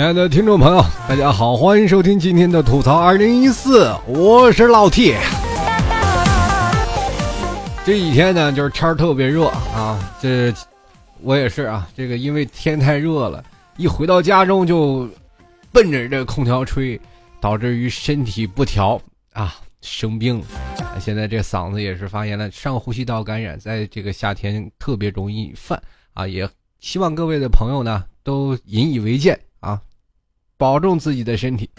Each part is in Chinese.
亲爱的听众朋友，大家好，欢迎收听今天的吐槽二零一四，我是老 T。这几天呢，就是天儿特别热啊，这我也是啊，这个因为天太热了，一回到家中就奔着这空调吹，导致于身体不调啊，生病。现在这嗓子也是发炎了，上呼吸道感染，在这个夏天特别容易犯啊，也希望各位的朋友呢都引以为戒啊，保重自己的身体。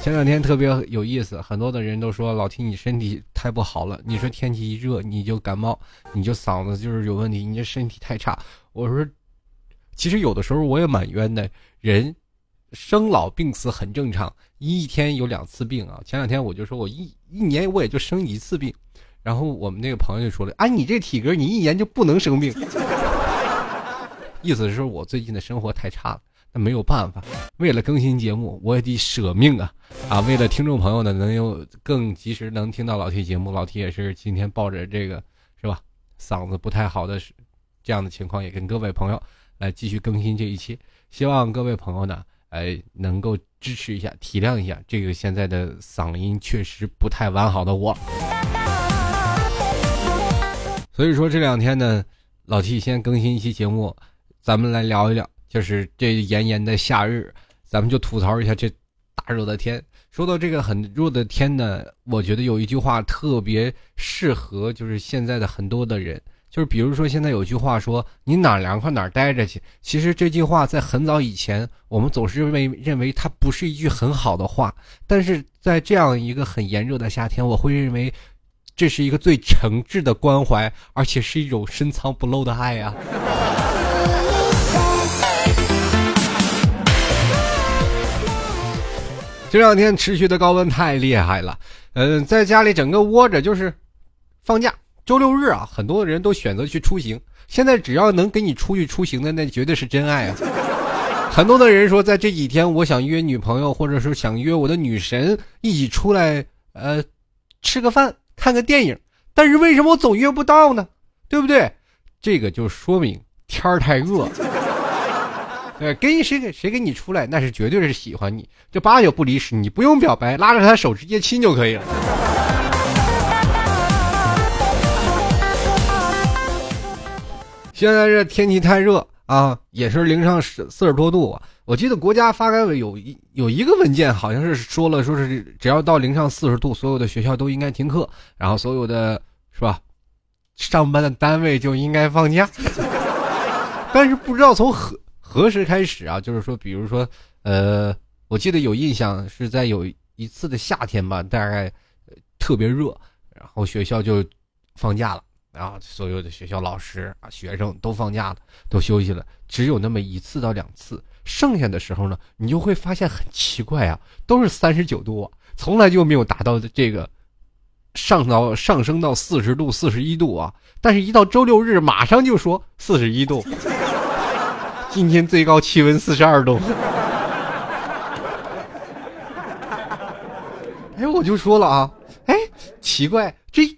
前两天特别有意思，很多的人都说老提你身体太不好了。你说天气一热你就感冒，你就嗓子就是有问题，你这身体太差。我说，其实有的时候我也蛮冤的。人生老病死很正常，一天有两次病啊。前两天我就说我一一年我也就生一次病，然后我们那个朋友就说了：“啊，你这体格你一年就不能生病。” 意思是说我最近的生活太差了。那没有办法，为了更新节目，我也得舍命啊！啊，为了听众朋友呢，能有更及时能听到老 T 节目，老 T 也是今天抱着这个是吧，嗓子不太好的这样的情况，也跟各位朋友来继续更新这一期。希望各位朋友呢，哎，能够支持一下，体谅一下这个现在的嗓音确实不太完好的我。所以说这两天呢，老 T 先更新一期节目，咱们来聊一聊。就是这炎炎的夏日，咱们就吐槽一下这大热的天。说到这个很热的天呢，我觉得有一句话特别适合，就是现在的很多的人，就是比如说现在有句话说“你哪凉快哪待着去”。其实这句话在很早以前，我们总是认为认为它不是一句很好的话，但是在这样一个很炎热的夏天，我会认为这是一个最诚挚的关怀，而且是一种深藏不露的爱呀。这两天持续的高温太厉害了，嗯，在家里整个窝着就是放假，周六日啊，很多人都选择去出行。现在只要能跟你出去出行的，那绝对是真爱啊！很多的人说，在这几天，我想约女朋友，或者说想约我的女神一起出来，呃，吃个饭，看个电影。但是为什么我总约不到呢？对不对？这个就说明天儿太热。对，跟谁给谁跟你出来，那是绝对是喜欢你，这八九不离十，你不用表白，拉着他手直接亲就可以了。现在这天气太热啊，也是零上十四十多度。我记得国家发改委有一有一个文件，好像是说了，说是只要到零上四十度，所有的学校都应该停课，然后所有的是吧，上班的单位就应该放假。但是不知道从何。何时开始啊？就是说，比如说，呃，我记得有印象是在有一次的夏天吧，大概特别热，然后学校就放假了，然后所有的学校老师啊、学生都放假了，都休息了，只有那么一次到两次，剩下的时候呢，你就会发现很奇怪啊，都是三十九度，从来就没有达到这个上到上升到四十度、四十一度啊，但是一到周六日，马上就说四十一度。今天最高气温四十二度，哎，我就说了啊，哎，奇怪，这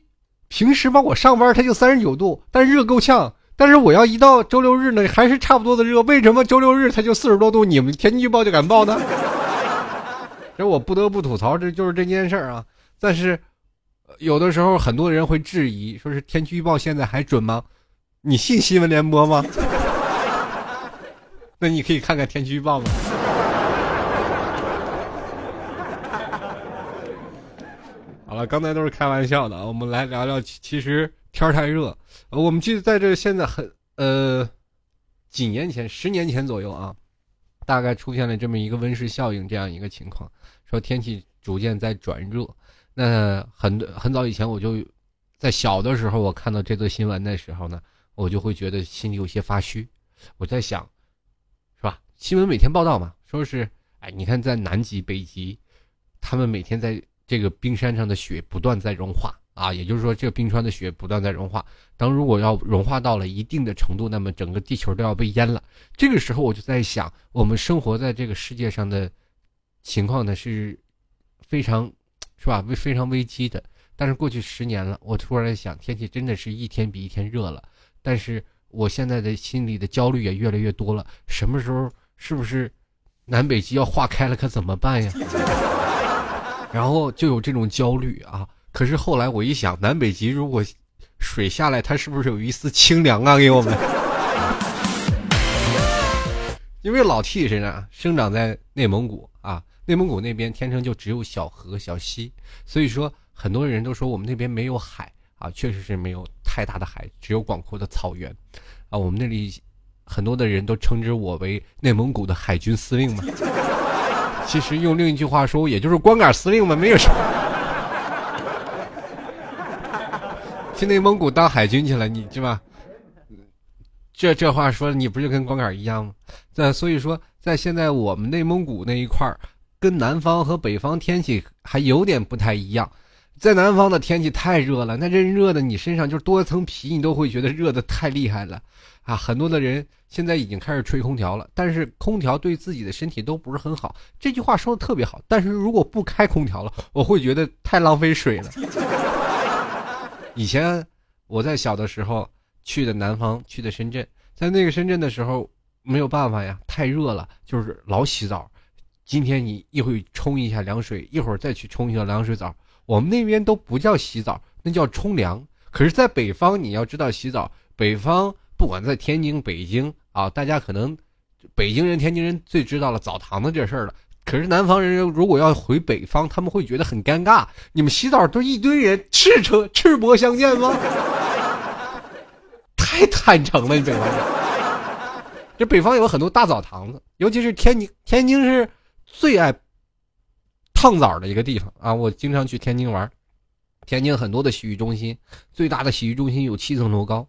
平时吧我上班它就三十九度，但是热够呛，但是我要一到周六日呢，还是差不多的热，为什么周六日它就四十多度？你们天气预报就敢报呢？这我不得不吐槽，这就是这件事儿啊。但是有的时候很多人会质疑，说是天气预报现在还准吗？你信新闻联播吗？那你可以看看天气预报吗？好了，刚才都是开玩笑的，我们来聊聊。其实天太热，我们记得在这现在很呃几年前，十年前左右啊，大概出现了这么一个温室效应这样一个情况，说天气逐渐在转热。那很很早以前，我就在小的时候，我看到这则新闻的时候呢，我就会觉得心里有些发虚。我在想。新闻每天报道嘛，说是，哎，你看在南极、北极，他们每天在这个冰山上的雪不断在融化啊，也就是说，这个冰川的雪不断在融化。当如果要融化到了一定的程度，那么整个地球都要被淹了。这个时候，我就在想，我们生活在这个世界上的情况呢，是非常，是吧？危非常危机的。但是过去十年了，我突然想，天气真的是一天比一天热了。但是我现在的心里的焦虑也越来越多了，什么时候？是不是南北极要化开了，可怎么办呀？然后就有这种焦虑啊。可是后来我一想，南北极如果水下来，它是不是有一丝清凉啊？给我们，因为老 T 身上生长在内蒙古啊，内蒙古那边天生就只有小河小溪，所以说很多人都说我们那边没有海啊，确实是没有太大的海，只有广阔的草原啊。我们那里很多的人都称之我为内蒙古的海军司令嘛，其实用另一句话说，也就是光杆司令嘛，没有什么。去内蒙古当海军去了，你是吧？这这话说，你不就跟光杆一样吗？在所以说，在现在我们内蒙古那一块，跟南方和北方天气还有点不太一样。在南方的天气太热了，那这热的你身上就多层皮，你都会觉得热的太厉害了啊！很多的人现在已经开始吹空调了，但是空调对自己的身体都不是很好。这句话说的特别好，但是如果不开空调了，我会觉得太浪费水了。以前我在小的时候去的南方，去的深圳，在那个深圳的时候没有办法呀，太热了，就是老洗澡。今天你一会冲一下凉水，一会儿再去冲一下凉水澡。我们那边都不叫洗澡，那叫冲凉。可是，在北方你要知道洗澡，北方不管在天津、北京啊，大家可能北京人、天津人最知道了澡堂子这事儿了。可是南方人如果要回北方，他们会觉得很尴尬。你们洗澡都一堆人，赤赤赤膊相见吗？太坦诚了，你北方人。这北方有很多大澡堂子，尤其是天津，天津是最爱烫澡的一个地方啊！我经常去天津玩，天津很多的洗浴中心，最大的洗浴中心有七层楼高，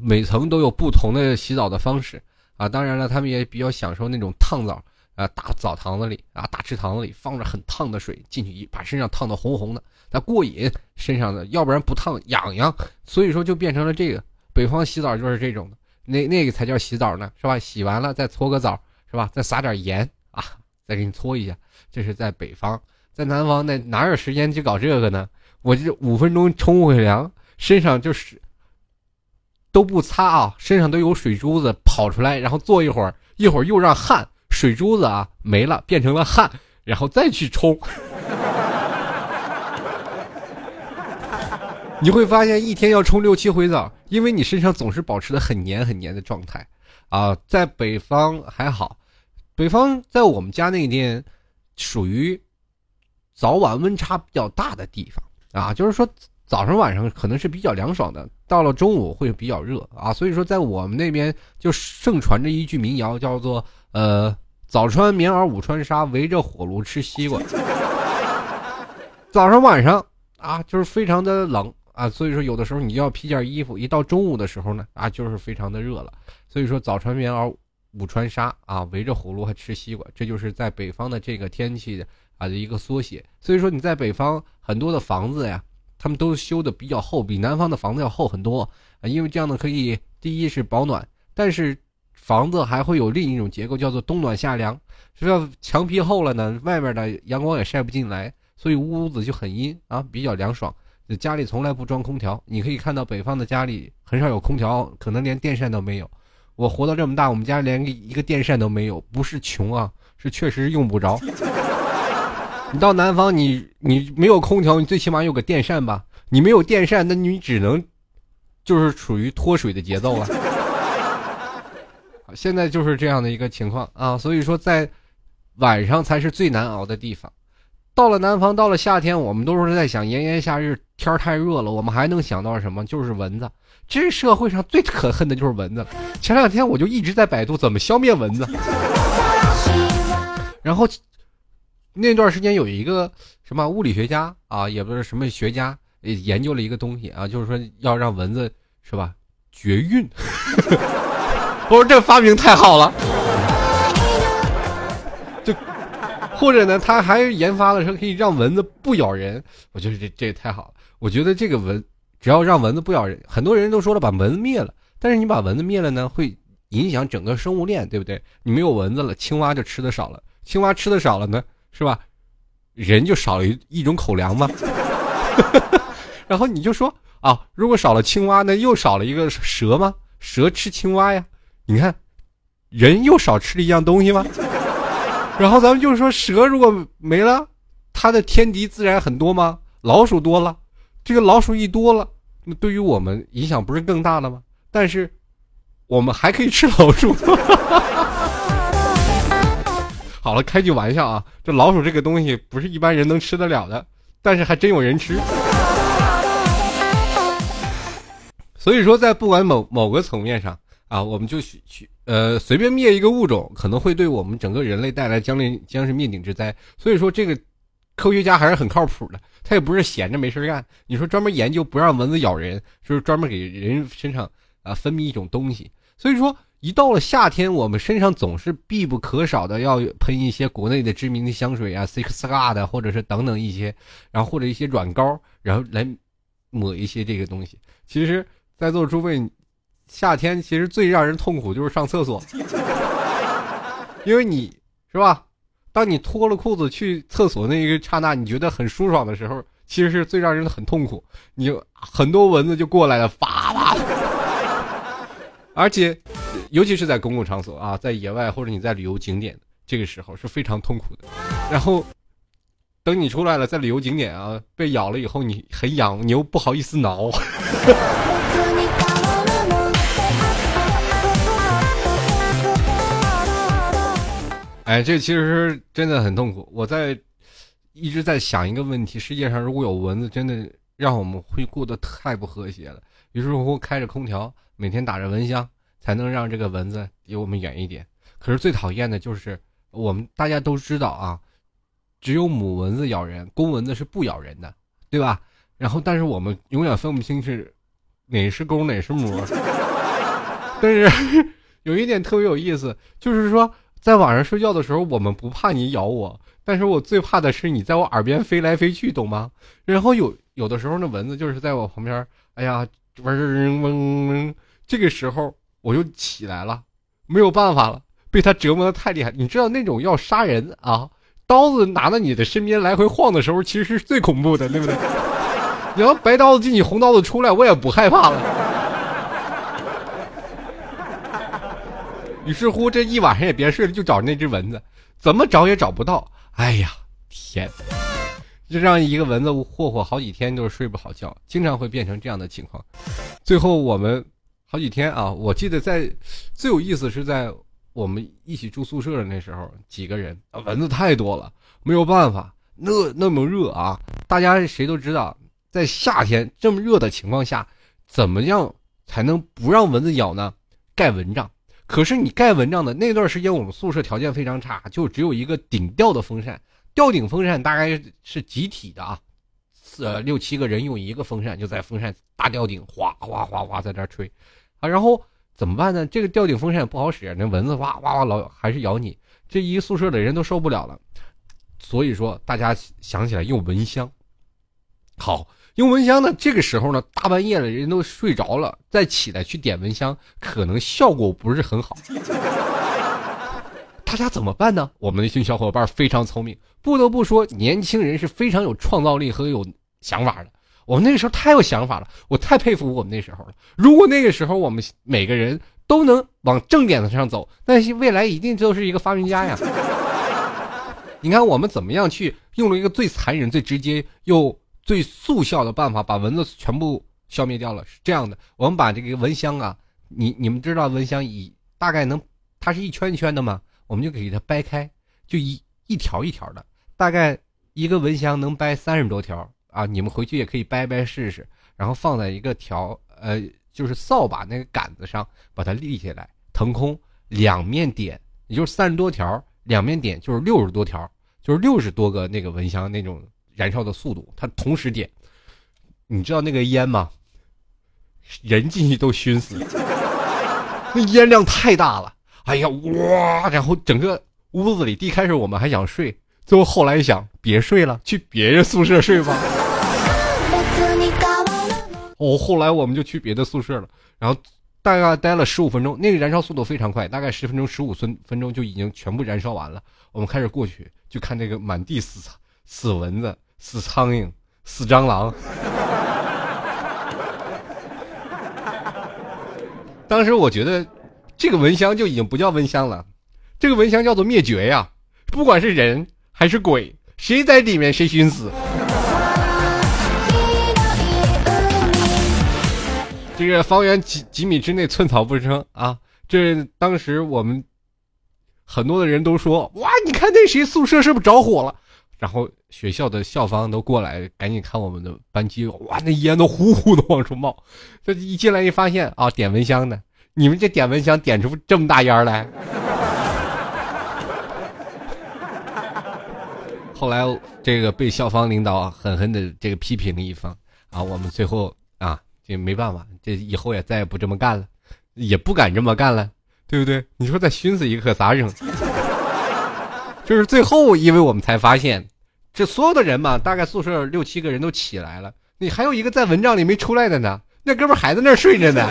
每层都有不同的洗澡的方式啊！当然了，他们也比较享受那种烫澡。啊，大澡堂子里啊，大池塘子里放着很烫的水，进去一把身上烫的红红的，那过瘾，身上的要不然不烫痒痒，所以说就变成了这个北方洗澡就是这种的，那那个才叫洗澡呢，是吧？洗完了再搓个澡，是吧？再撒点盐啊，再给你搓一下，这是在北方，在南方那哪有时间去搞这个呢？我这五分钟冲回凉，身上就是都不擦啊，身上都有水珠子跑出来，然后坐一会儿，一会儿又让汗。水珠子啊没了，变成了汗，然后再去冲，你会发现一天要冲六七回澡，因为你身上总是保持的很黏很黏的状态啊。在北方还好，北方在我们家那边属于早晚温差比较大的地方啊，就是说早上晚上可能是比较凉爽的，到了中午会比较热啊。所以说在我们那边就盛传着一句民谣，叫做呃。早穿棉袄，午穿纱，围着火炉吃西瓜。早上晚上啊，就是非常的冷啊，所以说有的时候你就要披件衣服。一到中午的时候呢，啊，就是非常的热了。所以说早穿棉袄，午穿纱啊，围着火炉还吃西瓜，这就是在北方的这个天气的啊的一个缩写。所以说你在北方很多的房子呀，他们都修的比较厚，比南方的房子要厚很多啊，因为这样呢可以第一是保暖，但是。房子还会有另一种结构，叫做冬暖夏凉。这墙皮厚了呢，外面的阳光也晒不进来，所以屋子就很阴啊，比较凉爽。家里从来不装空调，你可以看到北方的家里很少有空调，可能连电扇都没有。我活到这么大，我们家连一个电扇都没有，不是穷啊，是确实用不着。你到南方，你你没有空调，你最起码有个电扇吧？你没有电扇，那你只能就是处于脱水的节奏了。现在就是这样的一个情况啊，所以说在晚上才是最难熬的地方。到了南方，到了夏天，我们都是在想炎炎夏日，天儿太热了，我们还能想到什么？就是蚊子。这社会上最可恨的就是蚊子。前两天我就一直在百度怎么消灭蚊子，然后那段时间有一个什么物理学家啊，也不是什么学家，研究了一个东西啊，就是说要让蚊子是吧绝育。我说这发明太好了，就或者呢，他还研发了说可以让蚊子不咬人。我觉得这这也太好了。我觉得这个蚊只要让蚊子不咬人，很多人都说了把蚊子灭了，但是你把蚊子灭了呢，会影响整个生物链，对不对？你没有蚊子了，青蛙就吃的少了，青蛙吃的少了呢，是吧？人就少了一一种口粮嘛。然后你就说啊，如果少了青蛙，那又少了一个蛇吗？蛇吃青蛙呀。你看，人又少吃了一样东西吗？然后咱们就是说，蛇如果没了，它的天敌自然很多吗？老鼠多了，这个老鼠一多了，那对于我们影响不是更大了吗？但是，我们还可以吃老鼠。好了，开句玩笑啊，这老鼠这个东西不是一般人能吃得了的，但是还真有人吃。所以说，在不管某某个层面上啊，我们就去去呃随便灭一个物种，可能会对我们整个人类带来将临将是灭顶之灾。所以说，这个科学家还是很靠谱的，他也不是闲着没事干。你说专门研究不让蚊子咬人，就是专门给人身上啊分泌一种东西。所以说。一到了夏天，我们身上总是必不可少的要喷一些国内的知名的香水啊，Six God 或者是等等一些，然后或者一些软膏，然后来抹一些这个东西。其实，在座诸位，夏天其实最让人痛苦就是上厕所，因为你是吧？当你脱了裤子去厕所那一个刹那，你觉得很舒爽的时候，其实是最让人很痛苦。你很多蚊子就过来了，发发，而且。尤其是在公共场所啊，在野外或者你在旅游景点，这个时候是非常痛苦的。然后，等你出来了，在旅游景点啊被咬了以后，你很痒，你又不好意思挠。哎，这其实真的很痛苦。我在一直在想一个问题：世界上如果有蚊子，真的让我们会过得太不和谐了。于是乎，开着空调，每天打着蚊香。才能让这个蚊子离我们远一点。可是最讨厌的就是我们大家都知道啊，只有母蚊子咬人，公蚊子是不咬人的，对吧？然后，但是我们永远分不清是哪是公哪是母。但是有一点特别有意思，就是说在晚上睡觉的时候，我们不怕你咬我，但是我最怕的是你在我耳边飞来飞去，懂吗？然后有有的时候那蚊子就是在我旁边，哎呀，嗡嗡嗡，这个时候。我就起来了，没有办法了，被他折磨的太厉害。你知道那种要杀人啊，刀子拿在你的身边来回晃的时候，其实是最恐怖的，对不对？你要白刀子进你，红刀子出来，我也不害怕了。于是乎，这一晚上也别睡了，就找那只蚊子，怎么找也找不到。哎呀，天！就让一个蚊子霍霍好几天都是睡不好觉，经常会变成这样的情况。最后我们。好几天啊！我记得在最有意思是在我们一起住宿舍的那时候，几个人蚊子太多了，没有办法，那那么热啊！大家谁都知道，在夏天这么热的情况下，怎么样才能不让蚊子咬呢？盖蚊帐。可是你盖蚊帐的那段时间，我们宿舍条件非常差，就只有一个顶吊的风扇，吊顶风扇大概是集体的啊，四六七个人用一个风扇，就在风扇大吊顶哗哗哗哗在这吹。啊，然后怎么办呢？这个吊顶风扇也不好使，那蚊子哇哇哇老还是咬你，这一宿舍的人都受不了了。所以说，大家想起来用蚊香。好，用蚊香呢，这个时候呢，大半夜了，人都睡着了，再起来去点蚊香，可能效果不是很好。大家怎么办呢？我们的一群小伙伴非常聪明，不得不说，年轻人是非常有创造力和有想法的。我们那个时候太有想法了，我太佩服我们那时候了。如果那个时候我们每个人都能往正点子上走，那些未来一定都是一个发明家呀！你看我们怎么样去用了一个最残忍、最直接又最速效的办法，把蚊子全部消灭掉了。是这样的，我们把这个蚊香啊，你你们知道蚊香以大概能，它是一圈一圈的吗？我们就给它掰开，就一一条一条的，大概一个蚊香能掰三十多条。啊，你们回去也可以掰掰试试，然后放在一个条，呃，就是扫把那个杆子上，把它立起来，腾空，两面点，也就是三十多条，两面点就是六十多条，就是六十多个那个蚊香那种燃烧的速度，它同时点，你知道那个烟吗？人进去都熏死，那烟量太大了，哎呀哇，然后整个屋子里，一开始我们还想睡，最后后来一想，别睡了，去别人宿舍睡吧。哦，后来我们就去别的宿舍了，然后大概待了十五分钟，那个燃烧速度非常快，大概十分钟、十五分分钟就已经全部燃烧完了。我们开始过去，就看那个满地死死蚊子、死苍蝇、死蟑螂。当时我觉得，这个蚊香就已经不叫蚊香了，这个蚊香叫做灭绝呀！不管是人还是鬼，谁在里面谁寻死。这个方圆几几米之内寸草不生啊！这当时我们很多的人都说：“哇，你看那谁宿舍是不是着火了？”然后学校的校方都过来，赶紧看我们的班级，哇，那烟都呼呼的往出冒。这一进来一发现啊，点蚊香的，你们这点蚊香点出这么大烟来。后来这个被校方领导狠狠的这个批评了一番啊，我们最后啊，这没办法，这以后也再也不这么干了，也不敢这么干了，对不对？你说再熏死一个可咋整？就是最后，因为我们才发现，这所有的人嘛，大概宿舍六七个人都起来了，你还有一个在蚊帐里没出来的呢，那哥们还在那睡着呢。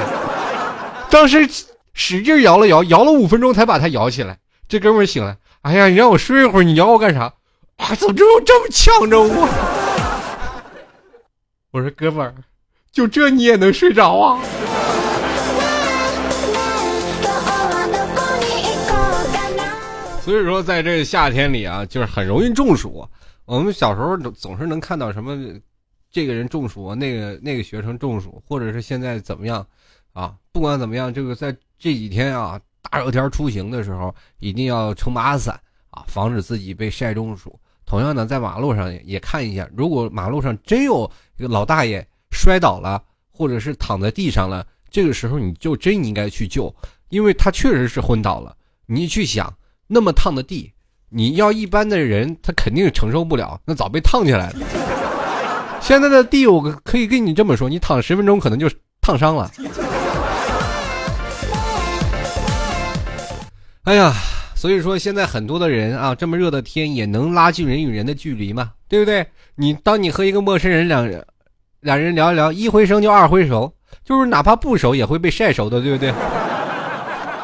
当时使劲摇了摇，摇了五分钟才把他摇起来。这哥们醒了，哎呀，你让我睡一会儿，你摇我干啥？啊，怎么这么这么呛着我？我说哥们儿，就这你也能睡着啊？所以说，在这个夏天里啊，就是很容易中暑。我们小时候总是能看到什么，这个人中暑，那个那个学生中暑，或者是现在怎么样啊？不管怎么样，这个在这几天啊，大热天出行的时候，一定要撑把伞啊，防止自己被晒中暑。同样的，在马路上也看一下，如果马路上真有一个老大爷摔倒了，或者是躺在地上了，这个时候你就真应该去救，因为他确实是昏倒了。你去想。那么烫的地，你要一般的人他肯定承受不了，那早被烫起来了。现在的地，我可以跟你这么说，你躺十分钟可能就烫伤了。哎呀，所以说现在很多的人啊，这么热的天也能拉近人与人的距离嘛，对不对？你当你和一个陌生人两人两人聊一聊，一回生就二回熟，就是哪怕不熟也会被晒熟的，对不对？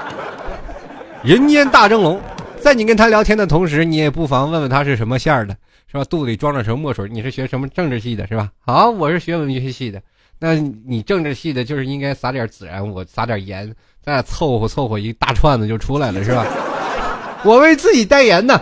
人间大蒸笼，在你跟他聊天的同时，你也不妨问问他是什么馅儿的，是吧？肚子里装着什么墨水？你是学什么政治系的，是吧？好，我是学文学系的。那你政治系的，就是应该撒点孜然，我撒点盐，咱俩凑合凑合一大串子就出来了，是吧？我为自己代言呢。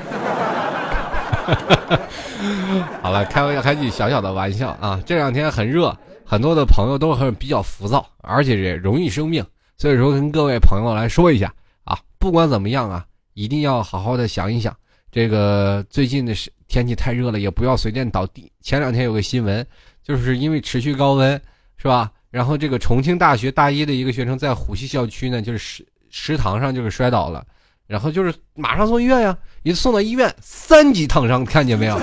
好了，开玩开句小小的玩笑啊！这两天很热，很多的朋友都很比较浮躁，而且也容易生病，所以说跟各位朋友来说一下啊。不管怎么样啊，一定要好好的想一想。这个最近的是天气太热了，也不要随便倒地。前两天有个新闻，就是因为持续高温，是吧？然后这个重庆大学大一的一个学生在虎溪校区呢，就是食食堂上就是摔倒了，然后就是马上送医院呀，一送到医院三级烫伤，看见没有？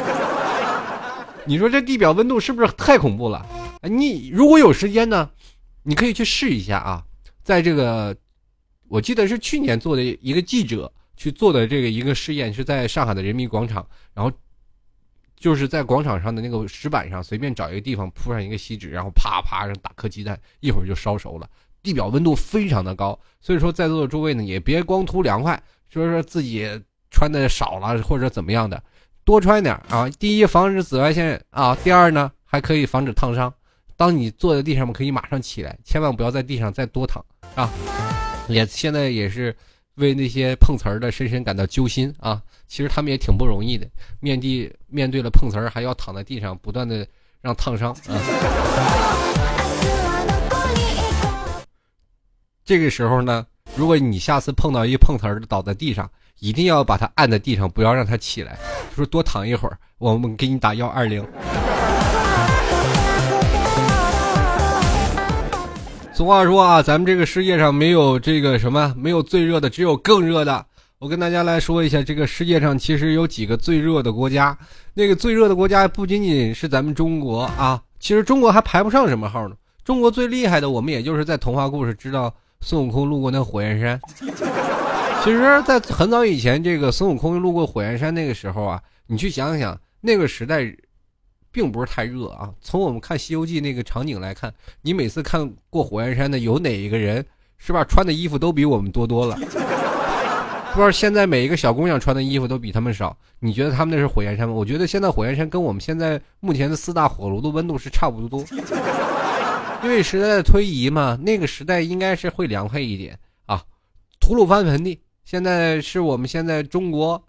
你说这地表温度是不是太恐怖了？你如果有时间呢，你可以去试一下啊，在这个。我记得是去年做的一个记者去做的这个一个试验，是在上海的人民广场，然后就是在广场上的那个石板上随便找一个地方铺上一个锡纸，然后啪啪打颗鸡蛋，一会儿就烧熟了。地表温度非常的高，所以说在座的诸位呢也别光图凉快，说说自己穿的少了或者怎么样的，多穿点啊。第一防止紫外线啊，第二呢还可以防止烫伤。当你坐在地上可以马上起来，千万不要在地上再多躺啊。也现在也是为那些碰瓷儿的深深感到揪心啊！其实他们也挺不容易的，面地面对了碰瓷儿，还要躺在地上不断的让烫伤。这个时候呢，如果你下次碰到一碰瓷儿倒在地上，一定要把他按在地上，不要让他起来，说多躺一会儿，我们给你打幺二零。俗话说啊，咱们这个世界上没有这个什么，没有最热的，只有更热的。我跟大家来说一下，这个世界上其实有几个最热的国家。那个最热的国家不仅仅是咱们中国啊，其实中国还排不上什么号呢。中国最厉害的，我们也就是在童话故事知道孙悟空路过那火焰山。其实，在很早以前，这个孙悟空路过火焰山那个时候啊，你去想想那个时代。并不是太热啊！从我们看《西游记》那个场景来看，你每次看过火焰山的，有哪一个人是吧？穿的衣服都比我们多多了。不知道现在每一个小姑娘穿的衣服都比他们少。你觉得他们那是火焰山吗？我觉得现在火焰山跟我们现在目前的四大火炉的温度是差不多。因为时代的推移嘛，那个时代应该是会凉快一点啊。吐鲁番盆地现在是我们现在中国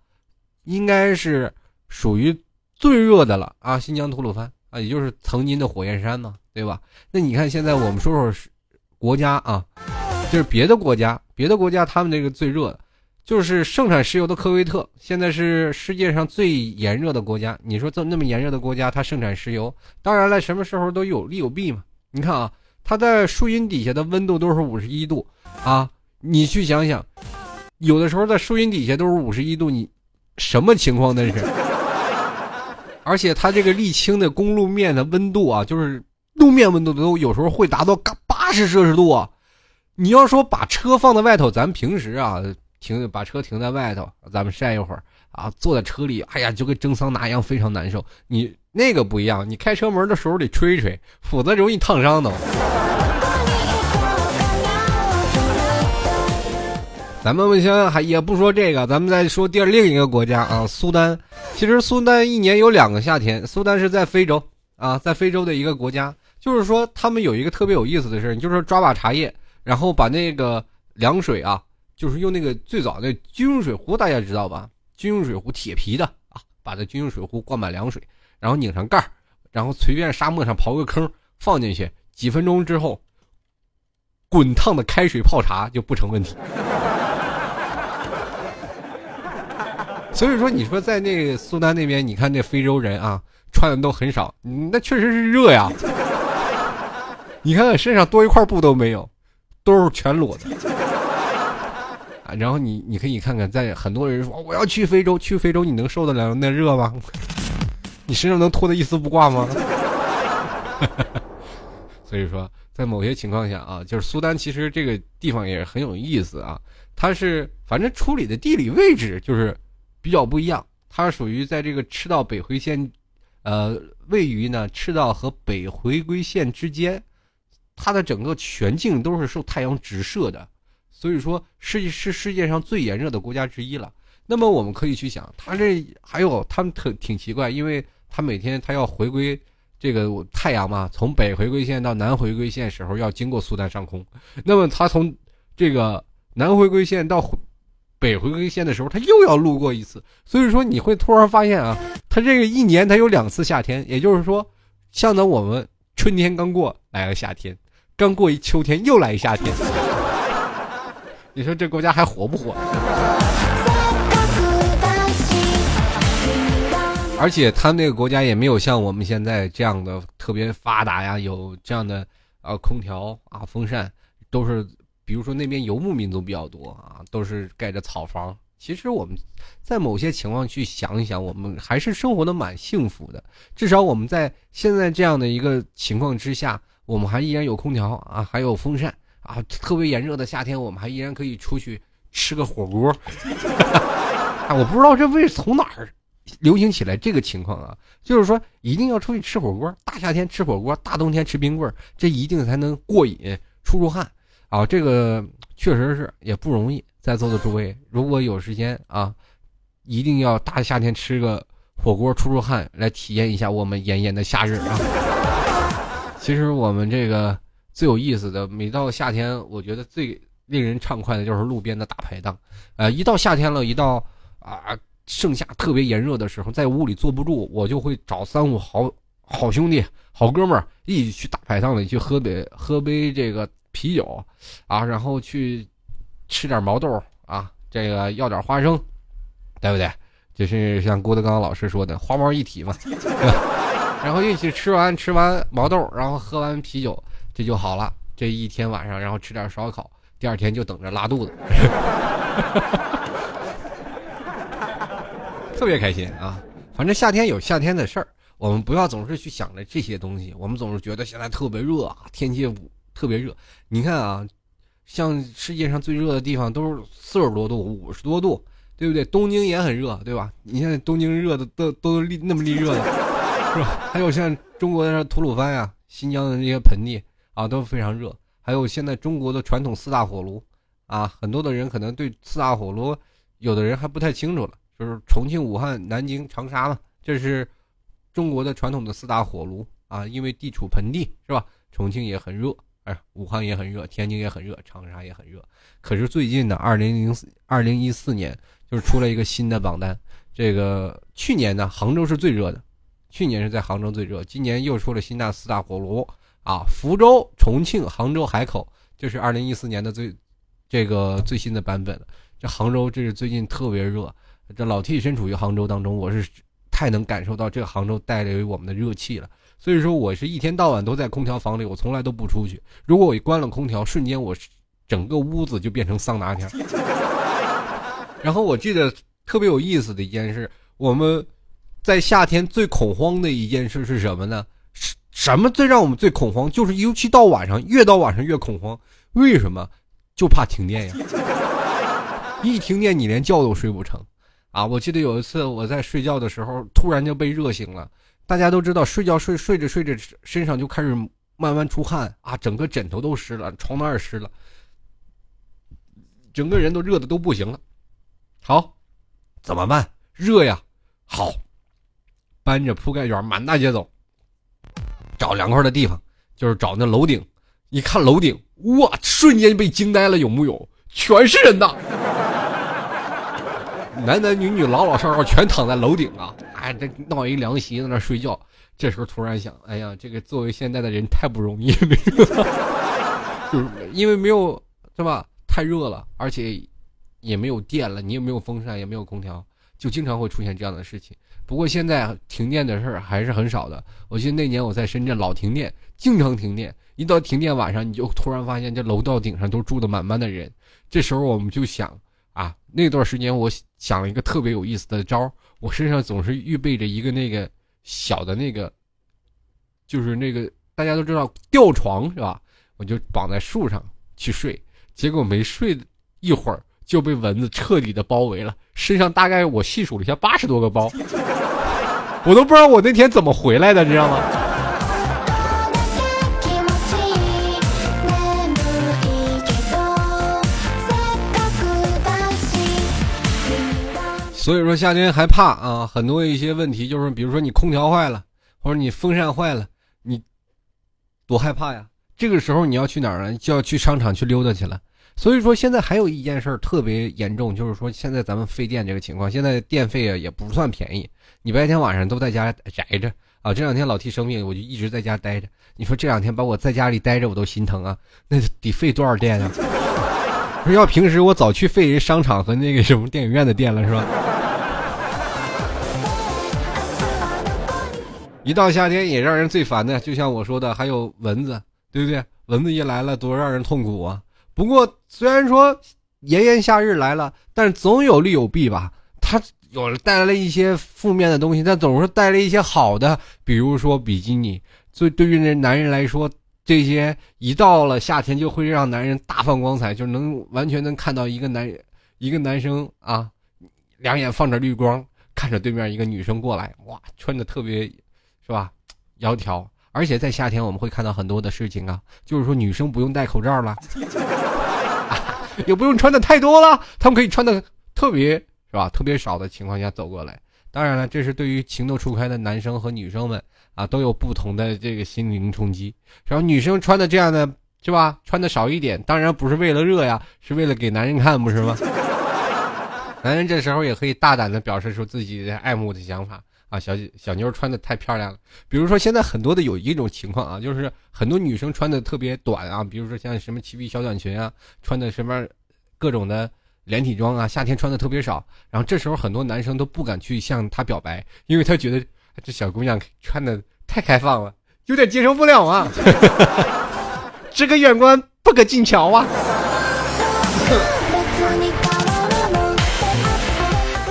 应该是属于最热的了啊，新疆吐鲁番啊，也就是曾经的火焰山嘛，对吧？那你看现在我们说说国家啊，就是别的国家，别的国家他们这个最热的。就是盛产石油的科威特，现在是世界上最炎热的国家。你说这那么炎热的国家，它盛产石油，当然了，什么时候都有利有弊嘛。你看啊，它在树荫底下的温度都是五十一度啊，你去想想，有的时候在树荫底下都是五十一度，你什么情况那是？而且它这个沥青的公路面的温度啊，就是路面温度都有时候会达到八十摄氏度啊。你要说把车放在外头，咱平时啊。停，把车停在外头，咱们晒一会儿啊。坐在车里，哎呀，就跟蒸桑拿一样，非常难受。你那个不一样，你开车门的时候得吹吹，否则容易烫伤的。咱们先还也不说这个，咱们再说第二另一个国家啊，苏丹。其实苏丹一年有两个夏天，苏丹是在非洲啊，在非洲的一个国家。就是说，他们有一个特别有意思的事就是抓把茶叶，然后把那个凉水啊。就是用那个最早的军用水壶，大家知道吧？军用水壶，铁皮的啊，把这军用水壶灌满凉水，然后拧上盖，然后随便沙漠上刨个坑放进去，几分钟之后，滚烫的开水泡茶就不成问题。所以说，你说在那苏丹那边，你看那非洲人啊，穿的都很少，那确实是热呀。你看看身上多一块布都没有，都是全裸的。啊，然后你你可以看看，在很多人说我要去非洲，去非洲你能受得了那热吗？你身上能脱的一丝不挂吗？所以说，在某些情况下啊，就是苏丹其实这个地方也很有意思啊。它是反正处理的地理位置就是比较不一样，它属于在这个赤道北回归线，呃，位于呢赤道和北回归线之间，它的整个全境都是受太阳直射的。所以说，世界是世界上最炎热的国家之一了。那么我们可以去想，它这还有他们特挺奇怪，因为他每天他要回归这个太阳嘛，从北回归线到南回归线时候要经过苏丹上空。那么它从这个南回归线到北回归线的时候，他又要路过一次。所以说，你会突然发现啊，他这个一年他有两次夏天，也就是说，像等我们春天刚过来了夏天，刚过一秋天又来一夏天。你说这国家还火不火？而且他那个国家也没有像我们现在这样的特别发达呀，有这样的呃空调啊、风扇，都是比如说那边游牧民族比较多啊，都是盖着草房。其实我们在某些情况去想一想，我们还是生活的蛮幸福的。至少我们在现在这样的一个情况之下，我们还依然有空调啊，还有风扇。啊，特别炎热的夏天，我们还依然可以出去吃个火锅。啊，我不知道这为从哪儿流行起来这个情况啊，就是说一定要出去吃火锅，大夏天吃火锅，大冬天吃冰棍，这一定才能过瘾，出出汗。啊，这个确实是也不容易。在座的诸位，如果有时间啊，一定要大夏天吃个火锅，出出汗，来体验一下我们炎炎的夏日啊。其实我们这个。最有意思的，每到夏天，我觉得最令人畅快的就是路边的大排档。呃，一到夏天了，一到啊盛夏特别炎热的时候，在屋里坐不住，我就会找三五好好兄弟、好哥们儿一起去大排档里去喝杯喝杯这个啤酒，啊，然后去吃点毛豆啊，这个要点花生，对不对？就是像郭德纲老师说的“花毛一体 ”嘛。然后一起吃完吃完毛豆，然后喝完啤酒。这就好了，这一天晚上，然后吃点烧烤，第二天就等着拉肚子，特别开心啊！反正夏天有夏天的事儿，我们不要总是去想着这些东西。我们总是觉得现在特别热啊，天气特别热。你看啊，像世界上最热的地方都是四十多度、五十多度，对不对？东京也很热，对吧？你看东京热的都都那么立热的，是吧？还有像中国的吐鲁番呀、新疆的那些盆地。啊，都非常热。还有现在中国的传统四大火炉，啊，很多的人可能对四大火炉，有的人还不太清楚了。就是重庆、武汉、南京、长沙嘛，这是中国的传统的四大火炉啊。因为地处盆地，是吧？重庆也很热，哎，武汉也很热，天津也很热，长沙也很热。可是最近呢，二零零四、二零一四年，就是出了一个新的榜单，这个去年呢，杭州是最热的，去年是在杭州最热，今年又出了新大四大火炉啊，福州、重庆、杭州、海口，这是二零一四年的最这个最新的版本了。这杭州这是最近特别热，这老 T 身处于杭州当中，我是太能感受到这个杭州带给我们的热气了。所以说，我是一天到晚都在空调房里，我从来都不出去。如果我一关了空调，瞬间我整个屋子就变成桑拿天。然后我记得特别有意思的一件事，我们在夏天最恐慌的一件事是什么呢？什什么最让我们最恐慌？就是尤其到晚上，越到晚上越恐慌。为什么？就怕停电呀！一停电，你连觉都睡不成。啊！我记得有一次我在睡觉的时候，突然就被热醒了。大家都知道，睡觉睡睡着睡着，身上就开始慢慢出汗啊，整个枕头都湿了，床单也湿了，整个人都热的都不行了。好，怎么办？热呀！好，搬着铺盖卷满大街走，找凉快的地方，就是找那楼顶。一看楼顶，哇！瞬间被惊呆了，有木有？全是人呐！男男女女、老老少少全躺在楼顶啊！哎，这闹一凉席在那睡觉。这时候突然想，哎呀，这个作为现在的人太不容易了，就是因为没有是吧？太热了，而且也没有电了，你也没有风扇，也没有空调，就经常会出现这样的事情。不过现在停电的事儿还是很少的。我记得那年我在深圳老停电，经常停电。一到停电晚上，你就突然发现这楼道顶上都住的满满的人。这时候我们就想。啊，那段时间我想了一个特别有意思的招儿我身上总是预备着一个那个小的那个，就是那个大家都知道吊床是吧？我就绑在树上去睡，结果没睡一会儿就被蚊子彻底的包围了，身上大概我细数了一下八十多个包，我都不知道我那天怎么回来的，你知道吗？所以说夏天还怕啊，很多一些问题就是，比如说你空调坏了，或者你风扇坏了，你多害怕呀！这个时候你要去哪儿呢？就要去商场去溜达去了。所以说现在还有一件事儿特别严重，就是说现在咱们费电这个情况，现在电费啊也不算便宜。你白天晚上都在家宅着啊，这两天老提生病，我就一直在家待着。你说这两天把我在家里待着我都心疼啊，那得费多少电啊？要平时我早去费人商场和那个什么电影院的电了，是吧？一到夏天也让人最烦的，就像我说的，还有蚊子，对不对？蚊子一来了，多让人痛苦啊！不过虽然说炎炎夏日来了，但总有利有弊吧。它有带来了一些负面的东西，但总是带来一些好的，比如说比基尼。所以对于那男人来说，这些一到了夏天就会让男人大放光彩，就能完全能看到一个男人，一个男生啊，两眼放着绿光，看着对面一个女生过来，哇，穿的特别。是吧？窈窕，而且在夏天我们会看到很多的事情啊，就是说女生不用戴口罩了，也不用穿的太多了，她们可以穿的特别是吧？特别少的情况下走过来。当然了，这是对于情窦初开的男生和女生们啊，都有不同的这个心灵冲击。然后女生穿的这样的是吧？穿的少一点，当然不是为了热呀，是为了给男人看，不是吗？男人这时候也可以大胆的表示出自己的爱慕的想法。啊，小小妞穿的太漂亮了。比如说，现在很多的有一种情况啊，就是很多女生穿的特别短啊，比如说像什么齐臂小短裙啊，穿的什么各种的连体装啊，夏天穿的特别少。然后这时候很多男生都不敢去向她表白，因为他觉得这小姑娘穿的太开放了，有点接受不了啊。这个远观不可近瞧啊。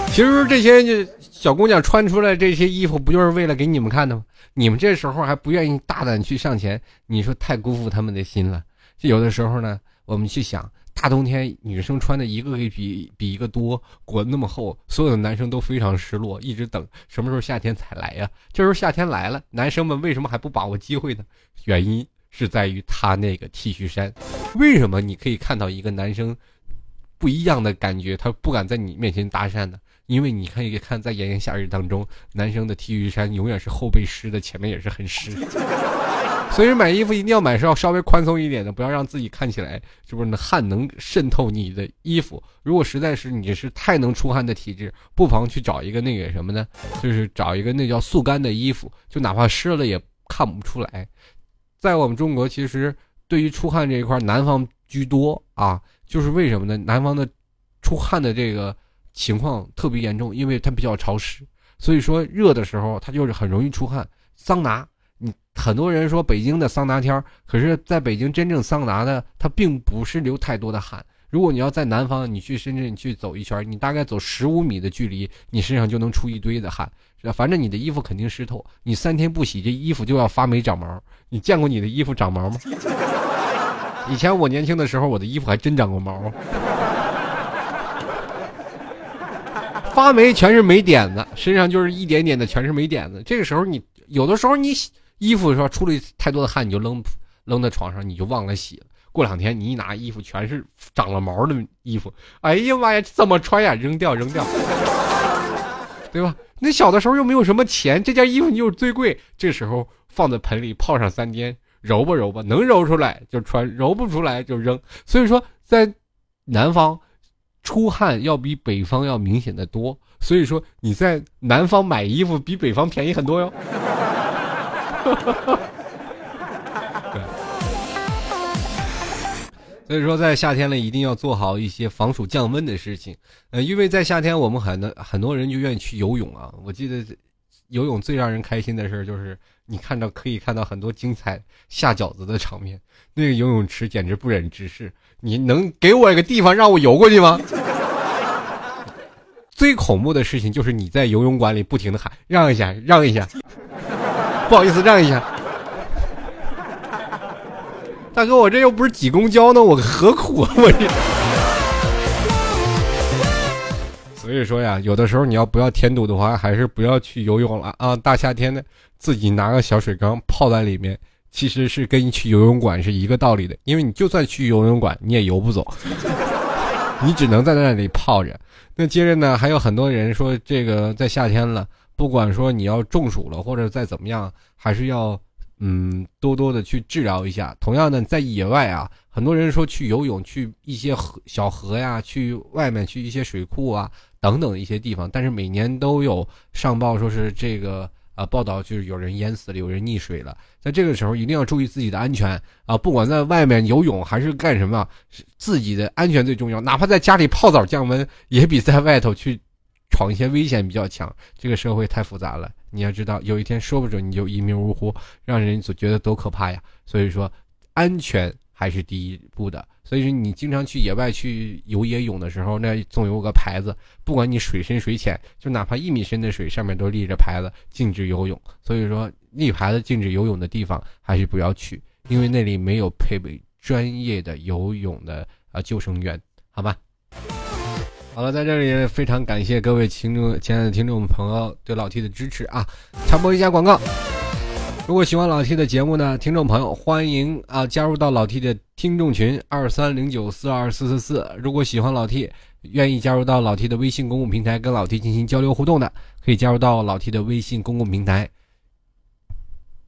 其实这些就。小姑娘穿出来这些衣服，不就是为了给你们看的吗？你们这时候还不愿意大胆去上前，你说太辜负他们的心了。有的时候呢，我们去想，大冬天女生穿的一个比比一个多，裹那么厚，所有的男生都非常失落，一直等什么时候夏天才来呀？这时候夏天来了，男生们为什么还不把握机会呢？原因是在于他那个 T 恤衫。为什么你可以看到一个男生不一样的感觉，他不敢在你面前搭讪呢？因为你可以看，在炎炎夏日当中，男生的 T 恤衫永远是后背湿的，前面也是很湿。所以买衣服一定要买是要稍微宽松一点的，不要让自己看起来是不是汗能渗透你的衣服。如果实在是你是太能出汗的体质，不妨去找一个那个什么呢？就是找一个那叫速干的衣服，就哪怕湿了也看不出来。在我们中国，其实对于出汗这一块，南方居多啊。就是为什么呢？南方的出汗的这个情况特别严重，因为它比较潮湿，所以说热的时候它就是很容易出汗。桑拿。你很多人说北京的桑拿天可是在北京真正桑拿的，它并不是流太多的汗。如果你要在南方，你去深圳去走一圈，你大概走十五米的距离，你身上就能出一堆的汗，反正你的衣服肯定湿透，你三天不洗，这衣服就要发霉长毛。你见过你的衣服长毛吗？以前我年轻的时候，我的衣服还真长过毛，发霉全是霉点子，身上就是一点点的全是霉点子。这个时候你有的时候你洗。衣服说出了太多的汗，你就扔扔在床上，你就忘了洗了。过两天你一拿衣服，全是长了毛的衣服。哎呀妈呀，怎么穿呀？扔掉扔掉，对吧？那小的时候又没有什么钱，这件衣服你又最贵。这时候放在盆里泡上三天，揉吧揉吧，能揉出来就穿，揉不出来就扔。所以说，在南方出汗要比北方要明显的多。所以说你在南方买衣服比北方便宜很多哟。对，所以说在夏天呢，一定要做好一些防暑降温的事情。呃，因为在夏天，我们很多很多人就愿意去游泳啊。我记得游泳最让人开心的事就是，你看到可以看到很多精彩下饺子的场面。那个游泳池简直不忍直视。你能给我一个地方让我游过去吗？最恐怖的事情就是你在游泳馆里不停的喊让一下，让一下。不好意思，让一下，大哥，我这又不是挤公交呢，我何苦啊？我这。所以说呀，有的时候你要不要添堵的话，还是不要去游泳了啊！大夏天的，自己拿个小水缸泡在里面，其实是跟去游泳馆是一个道理的。因为你就算去游泳馆，你也游不走，你只能在那里泡着。那接着呢，还有很多人说，这个在夏天了。不管说你要中暑了，或者再怎么样，还是要嗯多多的去治疗一下。同样的，在野外啊，很多人说去游泳，去一些河小河呀，去外面去一些水库啊等等一些地方，但是每年都有上报说是这个啊报道，就是有人淹死了，有人溺水了。在这个时候，一定要注意自己的安全啊！不管在外面游泳还是干什么，自己的安全最重要。哪怕在家里泡澡降温，也比在外头去。闯一些危险比较强，这个社会太复杂了。你要知道，有一天说不准你就一命呜呼，让人总觉得多可怕呀！所以说，安全还是第一步的。所以说，你经常去野外去游野泳的时候，那总有个牌子，不管你水深水浅，就哪怕一米深的水，上面都立着牌子，禁止游泳。所以说，立牌子禁止游泳的地方还是不要去，因为那里没有配备专业的游泳的啊救生员，好吧？好了，在这里非常感谢各位听众、亲爱的听众朋友对老 T 的支持啊！插播一下广告，如果喜欢老 T 的节目呢，听众朋友欢迎啊加入到老 T 的听众群二三零九四二四四四。如果喜欢老 T，愿意加入到老 T 的微信公共平台跟老 T 进行交流互动的，可以加入到老 T 的微信公共平台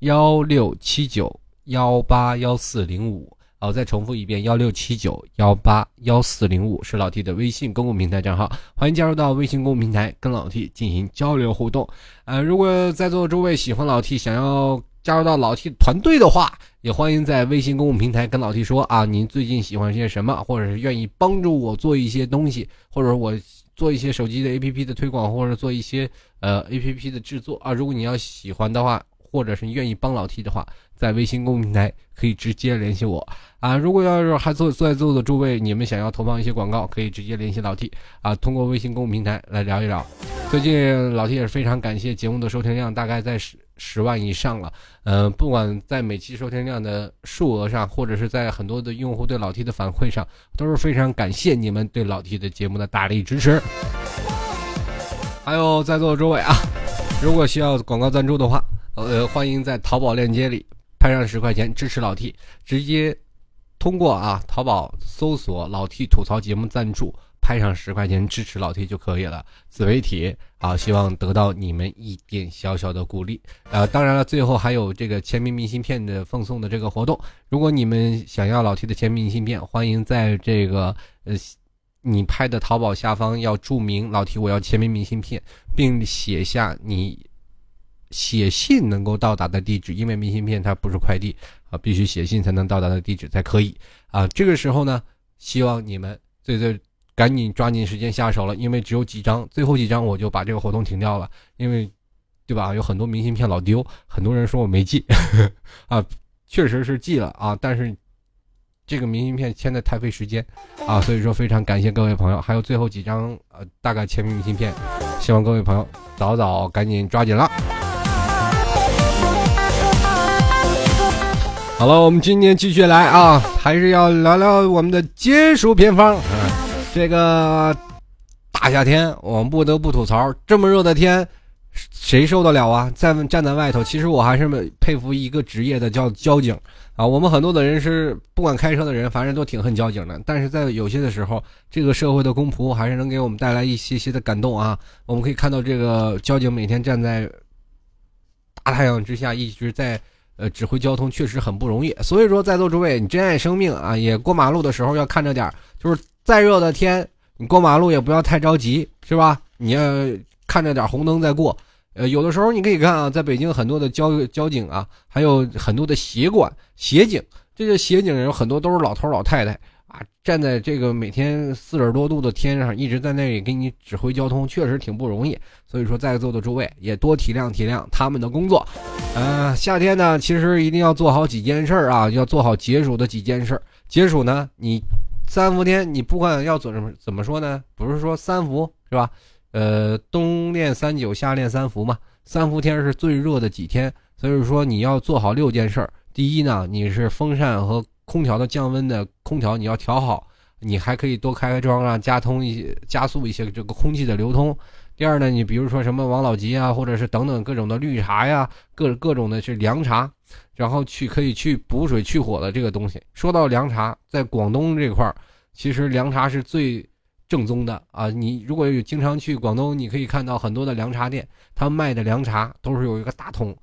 幺六七九幺八幺四零五。好，再重复一遍：幺六七九幺八幺四零五是老 T 的微信公共平台账号，欢迎加入到微信公共平台跟老 T 进行交流互动。呃，如果在座诸位喜欢老 T，想要加入到老 T 团队的话，也欢迎在微信公共平台跟老 T 说啊，您最近喜欢些什么，或者是愿意帮助我做一些东西，或者我做一些手机的 APP 的推广，或者做一些呃 APP 的制作啊。如果你要喜欢的话，或者是愿意帮老 T 的话，在微信公众平台可以直接联系我啊。如果要是还坐坐在座的诸位，你们想要投放一些广告，可以直接联系老 T 啊。通过微信公众平台来聊一聊。最近老 T 也是非常感谢节目的收听量，大概在十十万以上了。嗯，不管在每期收听量的数额上，或者是在很多的用户对老 T 的反馈上，都是非常感谢你们对老 T 的节目的大力支持。还有在座的诸位啊，如果需要广告赞助的话。呃，欢迎在淘宝链接里拍上十块钱支持老 T，直接通过啊淘宝搜索“老 T 吐槽节目赞助”，拍上十块钱支持老 T 就可以了，自媒体啊，希望得到你们一点小小的鼓励。呃，当然了，最后还有这个签名明信片的奉送的这个活动，如果你们想要老 T 的签名明信片，欢迎在这个呃。你拍的淘宝下方要注明老提我要签名明信片，并写下你写信能够到达的地址，因为明信片它不是快递啊，必须写信才能到达的地址才可以啊。这个时候呢，希望你们最最赶紧抓紧时间下手了，因为只有几张，最后几张我就把这个活动停掉了，因为对吧？有很多明信片老丢，很多人说我没寄 啊，确实是寄了啊，但是。这个明信片签的太费时间，啊，所以说非常感谢各位朋友，还有最后几张呃大概签名明信片，希望各位朋友早早赶紧抓紧了。好了，我们今天继续来啊，还是要聊聊我们的金属偏方嗯。这个大夏天，我们不得不吐槽，这么热的天，谁受得了啊？在站在外头，其实我还是佩服一个职业的，叫交警。啊，我们很多的人是不管开车的人，反正都挺恨交警的。但是在有些的时候，这个社会的公仆还是能给我们带来一些些的感动啊。我们可以看到，这个交警每天站在大太阳之下，一直在呃指挥交通，确实很不容易。所以说，在座诸位，你珍爱生命啊，也过马路的时候要看着点就是再热的天，你过马路也不要太着急，是吧？你要看着点红灯再过。呃，有的时候你可以看啊，在北京很多的交交警啊，还有很多的协管协警，这些协警有很多都是老头老太太站在这个每天四十多度的天上，一直在那里给你指挥交通，确实挺不容易。所以说，在座的诸位也多体谅体谅他们的工作。呃，夏天呢，其实一定要做好几件事啊，要做好解暑的几件事。解暑呢，你三伏天你不管要怎么怎么说呢，不是说三伏是吧？呃，冬练三九，夏练三伏嘛。三伏天是最热的几天，所以说你要做好六件事儿。第一呢，你是风扇和空调的降温的空调你要调好，你还可以多开开窗啊，加通一些加速一些这个空气的流通。第二呢，你比如说什么王老吉啊，或者是等等各种的绿茶呀，各各种的是凉茶，然后去可以去补水去火的这个东西。说到凉茶，在广东这块儿，其实凉茶是最。正宗的啊！你如果有经常去广东，你可以看到很多的凉茶店，他卖的凉茶都是有一个大桶，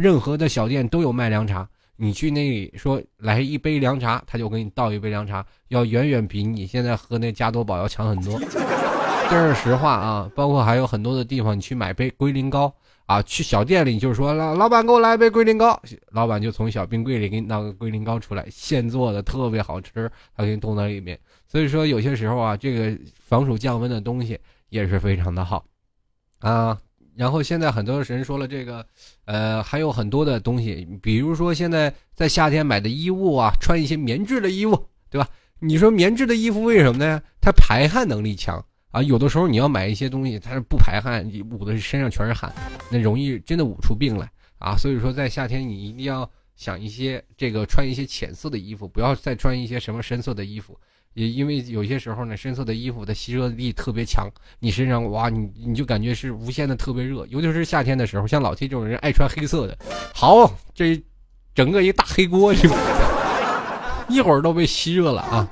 任何的小店都有卖凉茶。你去那里说来一杯凉茶，他就给你倒一杯凉茶，要远远比你现在喝那加多宝要强很多。这是实话啊！包括还有很多的地方，你去买杯龟苓膏啊，去小店里就是说老老板给我来一杯龟苓膏，老板就从小冰柜里给你拿个龟苓膏出来，现做的特别好吃，他给你冻在里面。所以说，有些时候啊，这个防暑降温的东西也是非常的好，啊。然后现在很多人说了，这个，呃，还有很多的东西，比如说现在在夏天买的衣物啊，穿一些棉质的衣物，对吧？你说棉质的衣服为什么呢？它排汗能力强啊。有的时候你要买一些东西，它是不排汗，捂的身上全是汗，那容易真的捂出病来啊。所以说，在夏天你一定要想一些这个穿一些浅色的衣服，不要再穿一些什么深色的衣服。也因为有些时候呢，深色的衣服的吸热力特别强，你身上哇，你你就感觉是无限的特别热，尤其是夏天的时候，像老 T 这种人爱穿黑色的，好，这整个一大黑锅？一会儿都被吸热了啊。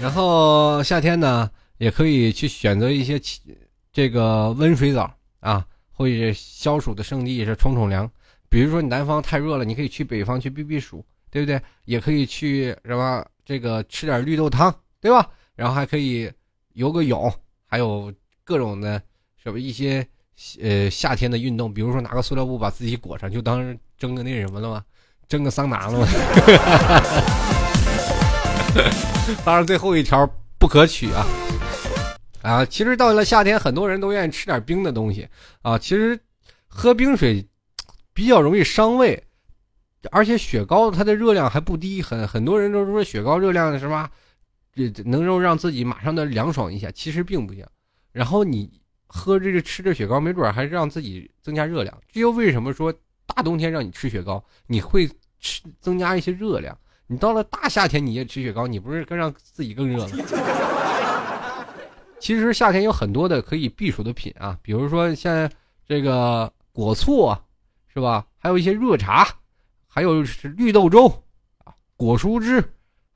然后夏天呢，也可以去选择一些这个温水澡啊，或者消暑的圣地是冲冲凉。比如说你南方太热了，你可以去北方去避避暑，对不对？也可以去什么？这个吃点绿豆汤，对吧？然后还可以游个泳，还有各种的什么一些呃夏天的运动，比如说拿个塑料布把自己裹上，就当蒸个那什么了吗？蒸个桑拿了吗？当然最后一条不可取啊！啊，其实到了夏天，很多人都愿意吃点冰的东西啊。其实喝冰水比较容易伤胃。而且雪糕它的热量还不低，很很多人都说雪糕热量是吧？这能够让自己马上的凉爽一下，其实并不行。然后你喝这个吃着雪糕，没准还让自己增加热量。这又为什么说大冬天让你吃雪糕，你会吃增加一些热量？你到了大夏天你也吃雪糕，你不是更让自己更热了？其实夏天有很多的可以避暑的品啊，比如说像这个果醋，是吧？还有一些热茶。还有是绿豆粥啊，果蔬汁，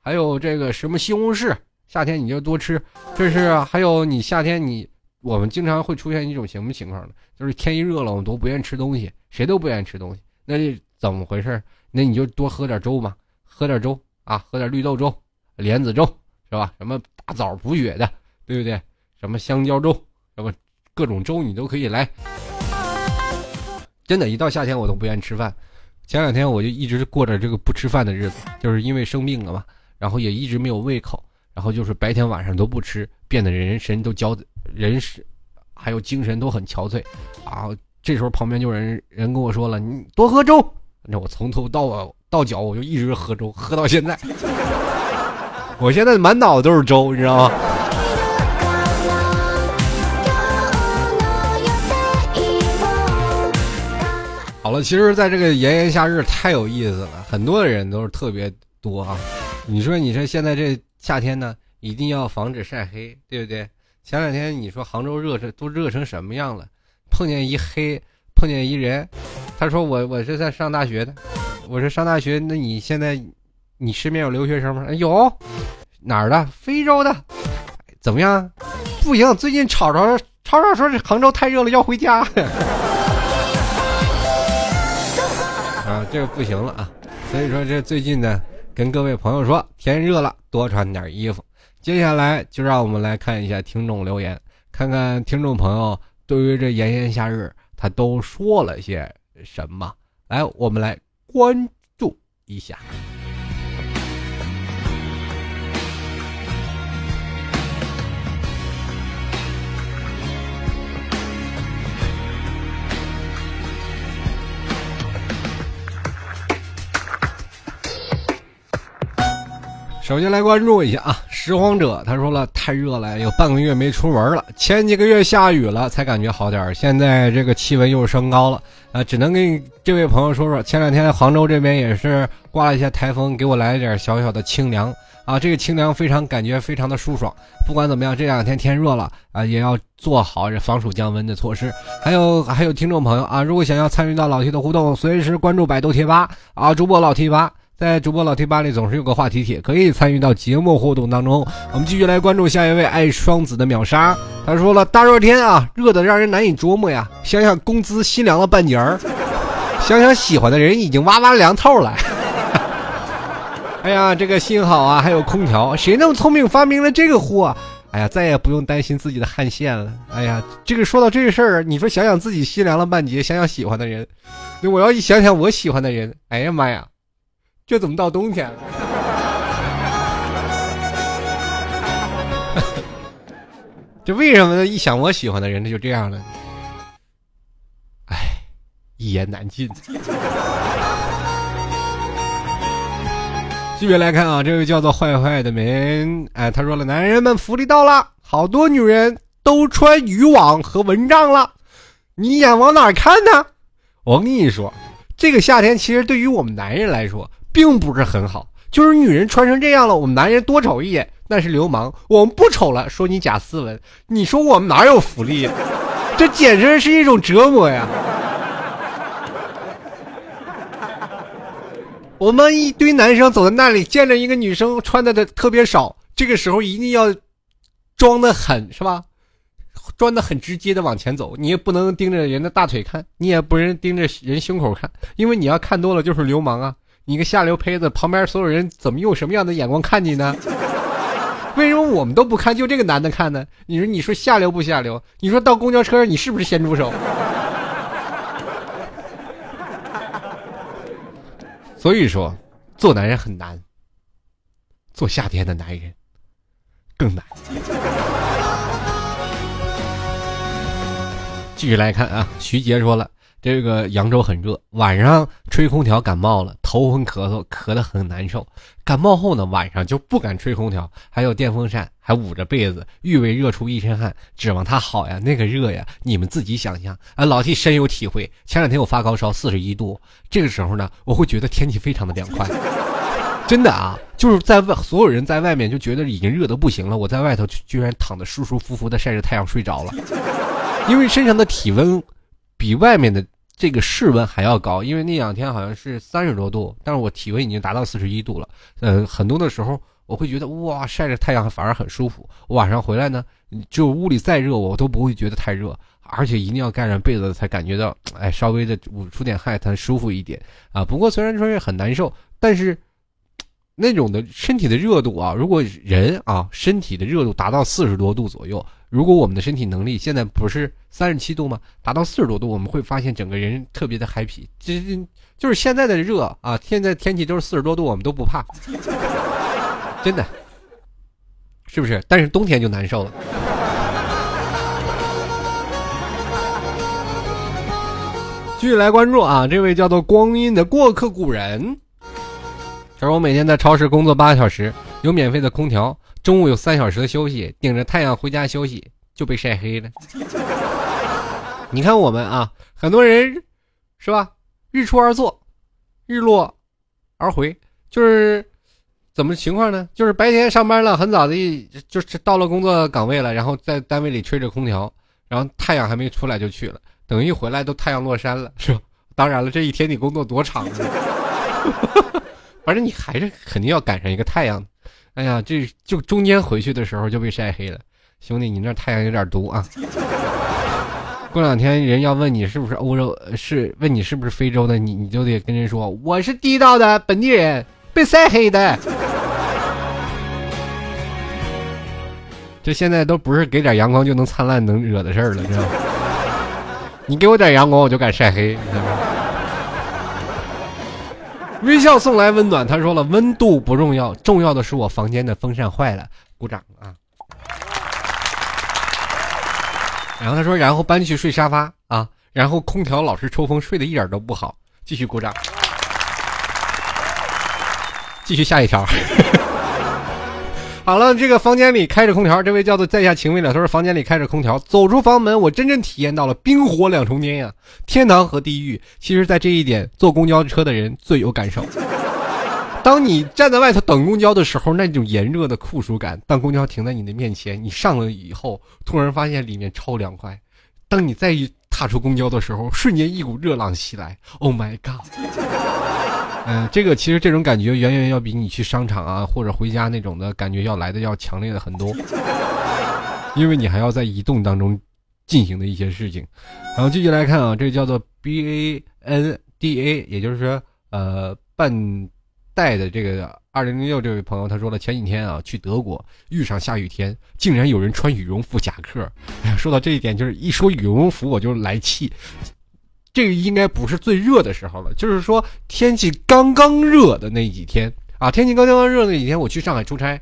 还有这个什么西红柿夏天你就多吃，这是还有你夏天你我们经常会出现一种什么情况呢？就是天一热了，我们都不愿意吃东西，谁都不愿意吃东西。那这怎么回事？那你就多喝点粥嘛，喝点粥啊，喝点绿豆粥、莲子粥是吧？什么大枣补血的，对不对？什么香蕉粥，什么各种粥你都可以来。真的，一到夏天我都不愿意吃饭。前两天我就一直过着这个不吃饭的日子，就是因为生病了嘛，然后也一直没有胃口，然后就是白天晚上都不吃，变得人神都焦，人是还有精神都很憔悴啊。这时候旁边就有人人跟我说了：“你多喝粥。”那我从头到到脚我就一直喝粥，喝到现在。我现在满脑子都是粥，你知道吗？好了，其实，在这个炎炎夏日太有意思了，很多的人都是特别多啊。你说，你说现在这夏天呢，一定要防止晒黑，对不对？前两天你说杭州热成都热成什么样了？碰见一黑，碰见一人，他说我我是在上大学的，我说上大学，那你现在你身边有留学生吗？有，哪儿的？非洲的，怎么样？不行，最近吵吵吵吵说这杭州太热了，要回家。这个不行了啊！所以说这最近呢，跟各位朋友说，天热了，多穿点衣服。接下来就让我们来看一下听众留言，看看听众朋友对于这炎炎夏日他都说了些什么。来，我们来关注一下。首先来关注一下啊，拾荒者他说了太热了，有半个月没出门了。前几个月下雨了才感觉好点现在这个气温又升高了啊，只能跟这位朋友说说，前两天杭州这边也是刮了一下台风，给我来了点小小的清凉啊，这个清凉非常感觉非常的舒爽。不管怎么样，这两天天热了啊，也要做好这防暑降温的措施。还有还有听众朋友啊，如果想要参与到老 T 的互动，随时关注百度贴吧啊，主播老 T 吧。在主播老贴吧里总是有个话题帖，可以参与到节目互动当中。我们继续来关注下一位爱双子的秒杀。他说了：“大热天啊，热的让人难以琢磨呀。想想工资新凉了半截儿，想想喜欢的人已经哇哇凉透了。哎呀，这个幸好啊，还有空调，谁那么聪明发明了这个货？哎呀，再也不用担心自己的汗腺了。哎呀，这个说到这个事儿，你说想想自己心凉了半截，想想喜欢的人，我要一想想我喜欢的人，哎呀妈呀！”这怎么到冬天了？这为什么呢？一想我喜欢的人，他就这样了。哎，一言难尽。继续来看啊，这位叫做坏坏的人，哎，他说了：“男人们福利到了，好多女人都穿渔网和蚊帐了，你眼往哪看呢？”我跟你说，这个夏天其实对于我们男人来说。并不是很好，就是女人穿成这样了，我们男人多瞅一眼那是流氓，我们不瞅了，说你假斯文，你说我们哪有福利？这简直是一种折磨呀！我们一堆男生走在那里，见着一个女生穿的的特别少，这个时候一定要装的很是吧？装的很直接的往前走，你也不能盯着人的大腿看，你也不能盯着人胸口看，因为你要看多了就是流氓啊。你个下流胚子，旁边所有人怎么用什么样的眼光看你呢？为什么我们都不看，就这个男的看呢？你说你说下流不下流？你说到公交车上，你是不是先出手？所以说，做男人很难，做夏天的男人更难。继续来看啊，徐杰说了。这个扬州很热，晚上吹空调感冒了，头昏咳嗽，咳得很难受。感冒后呢，晚上就不敢吹空调，还有电风扇，还捂着被子，欲为热出一身汗，指望它好呀。那个热呀，你们自己想象啊。老弟深有体会，前两天我发高烧四十一度，这个时候呢，我会觉得天气非常的凉快，真的啊，就是在外所有人在外面就觉得已经热得不行了，我在外头居然躺得舒舒服服的晒着太阳睡着了，因为身上的体温比外面的。这个室温还要高，因为那两天好像是三十多度，但是我体温已经达到四十一度了。呃，很多的时候我会觉得哇，晒着太阳反而很舒服。我晚上回来呢，就屋里再热，我都不会觉得太热，而且一定要盖上被子才感觉到，哎，稍微的出点汗才舒服一点啊。不过虽然说是很难受，但是那种的身体的热度啊，如果人啊身体的热度达到四十多度左右。如果我们的身体能力现在不是三十七度吗？达到四十多度，我们会发现整个人特别的 happy。就就是现在的热啊，现在天气都是四十多度，我们都不怕，真的，是不是？但是冬天就难受了。继续来关注啊，这位叫做光阴的过客古人，他说我每天在超市工作八个小时，有免费的空调。中午有三小时的休息，顶着太阳回家休息就被晒黑了。你看我们啊，很多人是吧？日出而作，日落而回，就是怎么情况呢？就是白天上班了，很早的就是到了工作岗位了，然后在单位里吹着空调，然后太阳还没出来就去了，等一回来都太阳落山了，是吧？当然了，这一天你工作多长呢？反正你还是肯定要赶上一个太阳。哎呀，这就中间回去的时候就被晒黑了，兄弟，你那太阳有点毒啊！过两天人要问你是不是欧洲，是问你是不是非洲的，你你就得跟人说我是地道的本地人，被晒黑的。这现在都不是给点阳光就能灿烂能惹的事儿了，知道吗？你给我点阳光，我就敢晒黑。微笑送来温暖，他说了：“温度不重要，重要的是我房间的风扇坏了。”鼓掌啊！然后他说：“然后搬去睡沙发啊，然后空调老是抽风，睡的一点都不好。”继续鼓掌，继续下一条。好了，这个房间里开着空调，这位叫做在下情未了，他说房间里开着空调，走出房门，我真正体验到了冰火两重天呀，天堂和地狱。其实，在这一点，坐公交车的人最有感受。当你站在外头等公交的时候，那种炎热的酷暑感；当公交停在你的面前，你上了以后，突然发现里面超凉快；当你再一踏出公交的时候，瞬间一股热浪袭来。Oh my god！嗯，这个其实这种感觉远远要比你去商场啊或者回家那种的感觉要来的要强烈的很多，因为你还要在移动当中进行的一些事情。然后继续来看啊，这叫做 B A N D A，也就是说呃半带的这个二零零六这位朋友他说了，前几天啊去德国遇上下雨天，竟然有人穿羽绒服夹克。哎呀，说到这一点，就是一说羽绒服我就来气。这个应该不是最热的时候了，就是说天气刚刚热的那几天啊，天气刚刚热那几天，我去上海出差，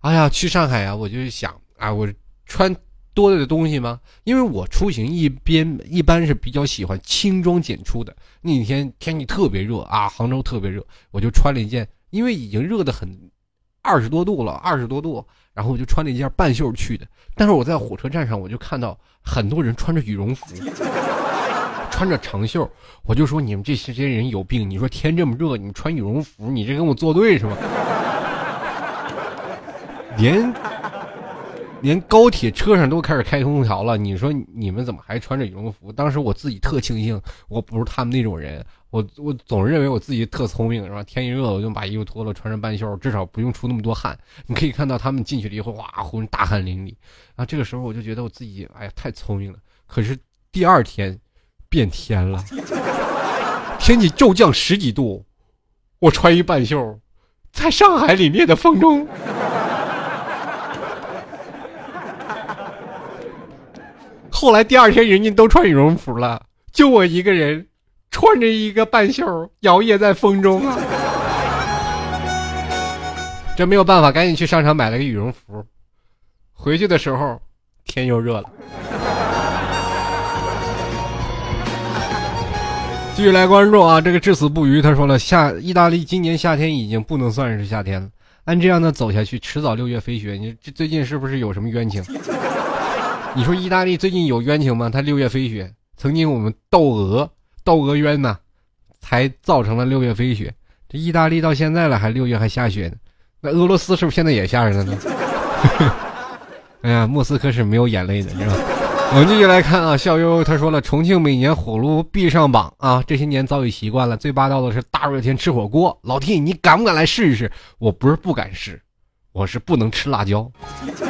哎呀，去上海啊，我就想啊，我穿多的东西吗？因为我出行一边一般是比较喜欢轻装简出的。那几天天气特别热啊，杭州特别热，我就穿了一件，因为已经热的很，二十多度了，二十多度，然后我就穿了一件半袖去的。但是我在火车站上，我就看到很多人穿着羽绒服。穿着长袖，我就说你们这些些人有病。你说天这么热，你们穿羽绒服，你这跟我作对是吧？连连高铁车上都开始开空调了，你说你们怎么还穿着羽绒服？当时我自己特庆幸，我不是他们那种人。我我总认为我自己特聪明，是吧？天一热我就把衣服脱了，穿上半袖，至少不用出那么多汗。你可以看到他们进去了以后，哇，浑身大汗淋漓。然后这个时候我就觉得我自己，哎呀，太聪明了。可是第二天。变天了，天气骤降十几度，我穿一半袖，在上海里面的风中，后来第二天人家都穿羽绒服了，就我一个人穿着一个半袖摇曳在风中啊！这没有办法，赶紧去商场买了个羽绒服，回去的时候天又热了。继续来关注啊！这个至死不渝，他说了，夏意大利今年夏天已经不能算是夏天了。按这样的走下去，迟早六月飞雪。你这最近是不是有什么冤情？你说意大利最近有冤情吗？他六月飞雪，曾经我们窦娥窦娥冤呐，才造成了六月飞雪。这意大利到现在了，还六月还下雪呢。那俄罗斯是不是现在也下着呢？哎呀，莫斯科是没有眼泪的，你知道吗？我们继续来看啊，笑悠悠他说了，重庆每年火炉必上榜啊，这些年早已习惯了。最霸道的是大热天吃火锅，老 T，你敢不敢来试一试？我不是不敢试，我是不能吃辣椒。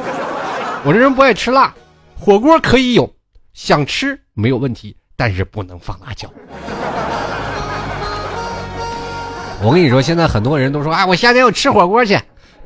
我这人不爱吃辣，火锅可以有，想吃没有问题，但是不能放辣椒。我跟你说，现在很多人都说啊，我夏天要吃火锅去，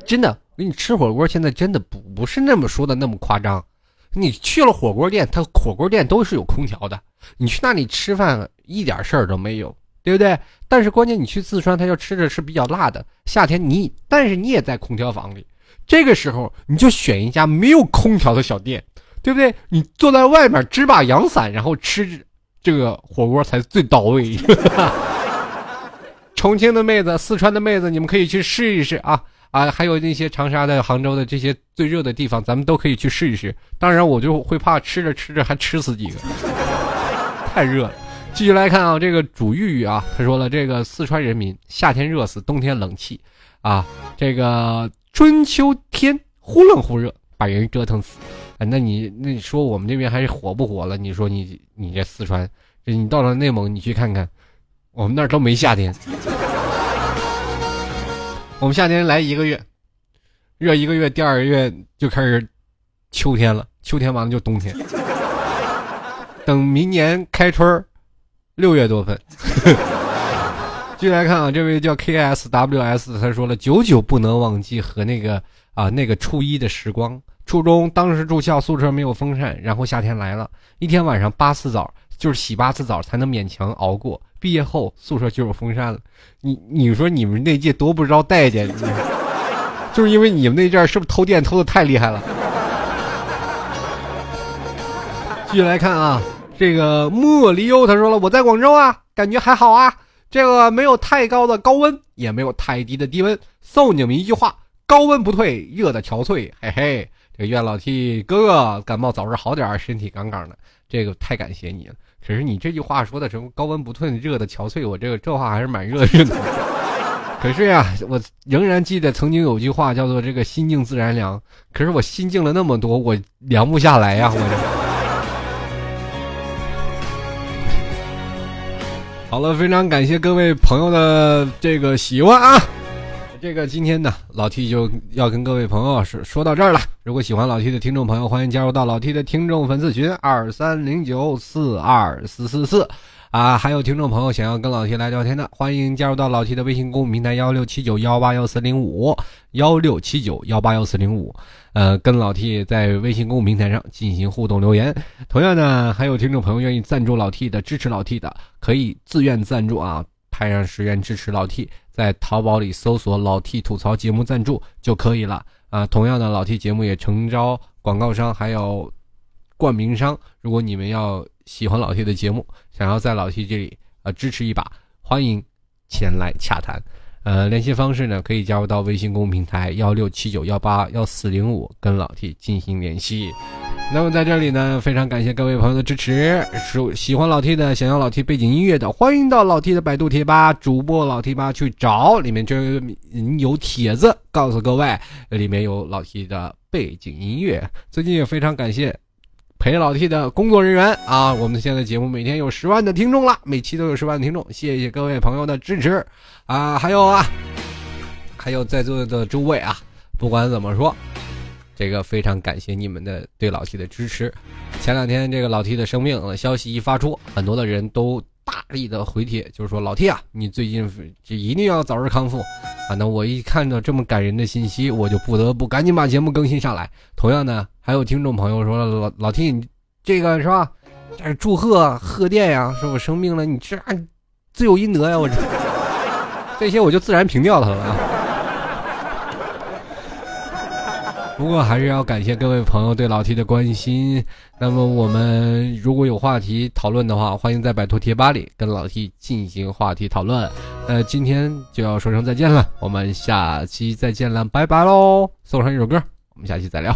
真的，我跟你吃火锅，现在真的不不是那么说的那么夸张。你去了火锅店，它火锅店都是有空调的，你去那里吃饭一点事儿都没有，对不对？但是关键你去四川，他要吃的是比较辣的，夏天你，但是你也在空调房里，这个时候你就选一家没有空调的小店，对不对？你坐在外面支把阳伞，然后吃这个火锅才最到位。重庆的妹子，四川的妹子，你们可以去试一试啊啊！还有那些长沙的、杭州的这些最热的地方，咱们都可以去试一试。当然，我就会怕吃着吃着还吃死几个，太热了。继续来看啊，这个主玉玉啊，他说了，这个四川人民夏天热死，冬天冷气啊，这个春秋天忽冷忽热，把人折腾死。啊，那你那你说我们这边还是火不火了？你说你你这四川，你到了内蒙，你去看看。我们那儿都没夏天，我们夏天来一个月，热一个月，第二个月就开始秋天了，秋天完了就冬天，等明年开春六月多份。继续来看啊，这位叫 KSWS，他说了，久久不能忘记和那个啊那个初一的时光。初中当时住校，宿舍没有风扇，然后夏天来了，一天晚上八次澡，就是洗八次澡才能勉强熬过。毕业后宿舍就有风扇了，你你说你们那届多不招待见，就是因为你们那阵是不是偷电偷的太厉害了？继续来看啊，这个莫离忧他说了，我在广州啊，感觉还好啊，这个没有太高的高温，也没有太低的低温，送你们一句话：高温不退，热的憔悴。嘿嘿，这愿老 T 哥哥感冒早日好点，身体杠杠的。这个太感谢你了。可是你这句话说的什么高温不退，热的憔悴，我这个这话还是蛮热的。可是呀，我仍然记得曾经有句话叫做“这个心静自然凉”。可是我心静了那么多，我凉不下来呀！我。好了，非常感谢各位朋友的这个喜欢啊。这个今天呢，老 T 就要跟各位朋友说说到这儿了。如果喜欢老 T 的听众朋友，欢迎加入到老 T 的听众粉丝群二三零九四二四四四啊。还有听众朋友想要跟老 T 来聊天的，欢迎加入到老 T 的微信公众平台幺六七九幺八幺四零五幺六七九幺八幺四零五，呃，跟老 T 在微信公众平台上进行互动留言。同样呢，还有听众朋友愿意赞助老 T 的、支持老 T 的，可以自愿赞助啊，派上十元支持老 T。在淘宝里搜索“老 T 吐槽节目赞助”就可以了啊。同样的，老 T 节目也诚招广告商，还有冠名商。如果你们要喜欢老 T 的节目，想要在老 T 这里呃支持一把，欢迎前来洽谈。呃，联系方式呢，可以加入到微信公平台幺六七九幺八幺四零五，跟老 T 进行联系。那么在这里呢，非常感谢各位朋友的支持。是喜欢老 T 的，想要老 T 背景音乐的，欢迎到老 T 的百度贴吧主播老 T 吧去找，里面就有帖子告诉各位，里面有老 T 的背景音乐。最近也非常感谢。陪老 T 的工作人员啊，我们现在节目每天有十万的听众了，每期都有十万的听众，谢谢各位朋友的支持啊！还有啊，还有在座的诸位啊，不管怎么说，这个非常感谢你们的对老 T 的支持。前两天这个老 T 的生病消息一发出，很多的人都大力的回帖，就是说老 T 啊，你最近这一定要早日康复啊！那我一看到这么感人的信息，我就不得不赶紧把节目更新上来。同样呢。还有听众朋友说老老 T，你这个是吧？祝贺贺电呀，说我生病了，你这自有应得呀！我这 这些我就自然平掉他了。不过还是要感谢各位朋友对老 T 的关心。那么我们如果有话题讨论的话，欢迎在百度贴吧里跟老 T 进行话题讨论。那，今天就要说声再见了，我们下期再见了，拜拜喽！送上一首歌，我们下期再聊。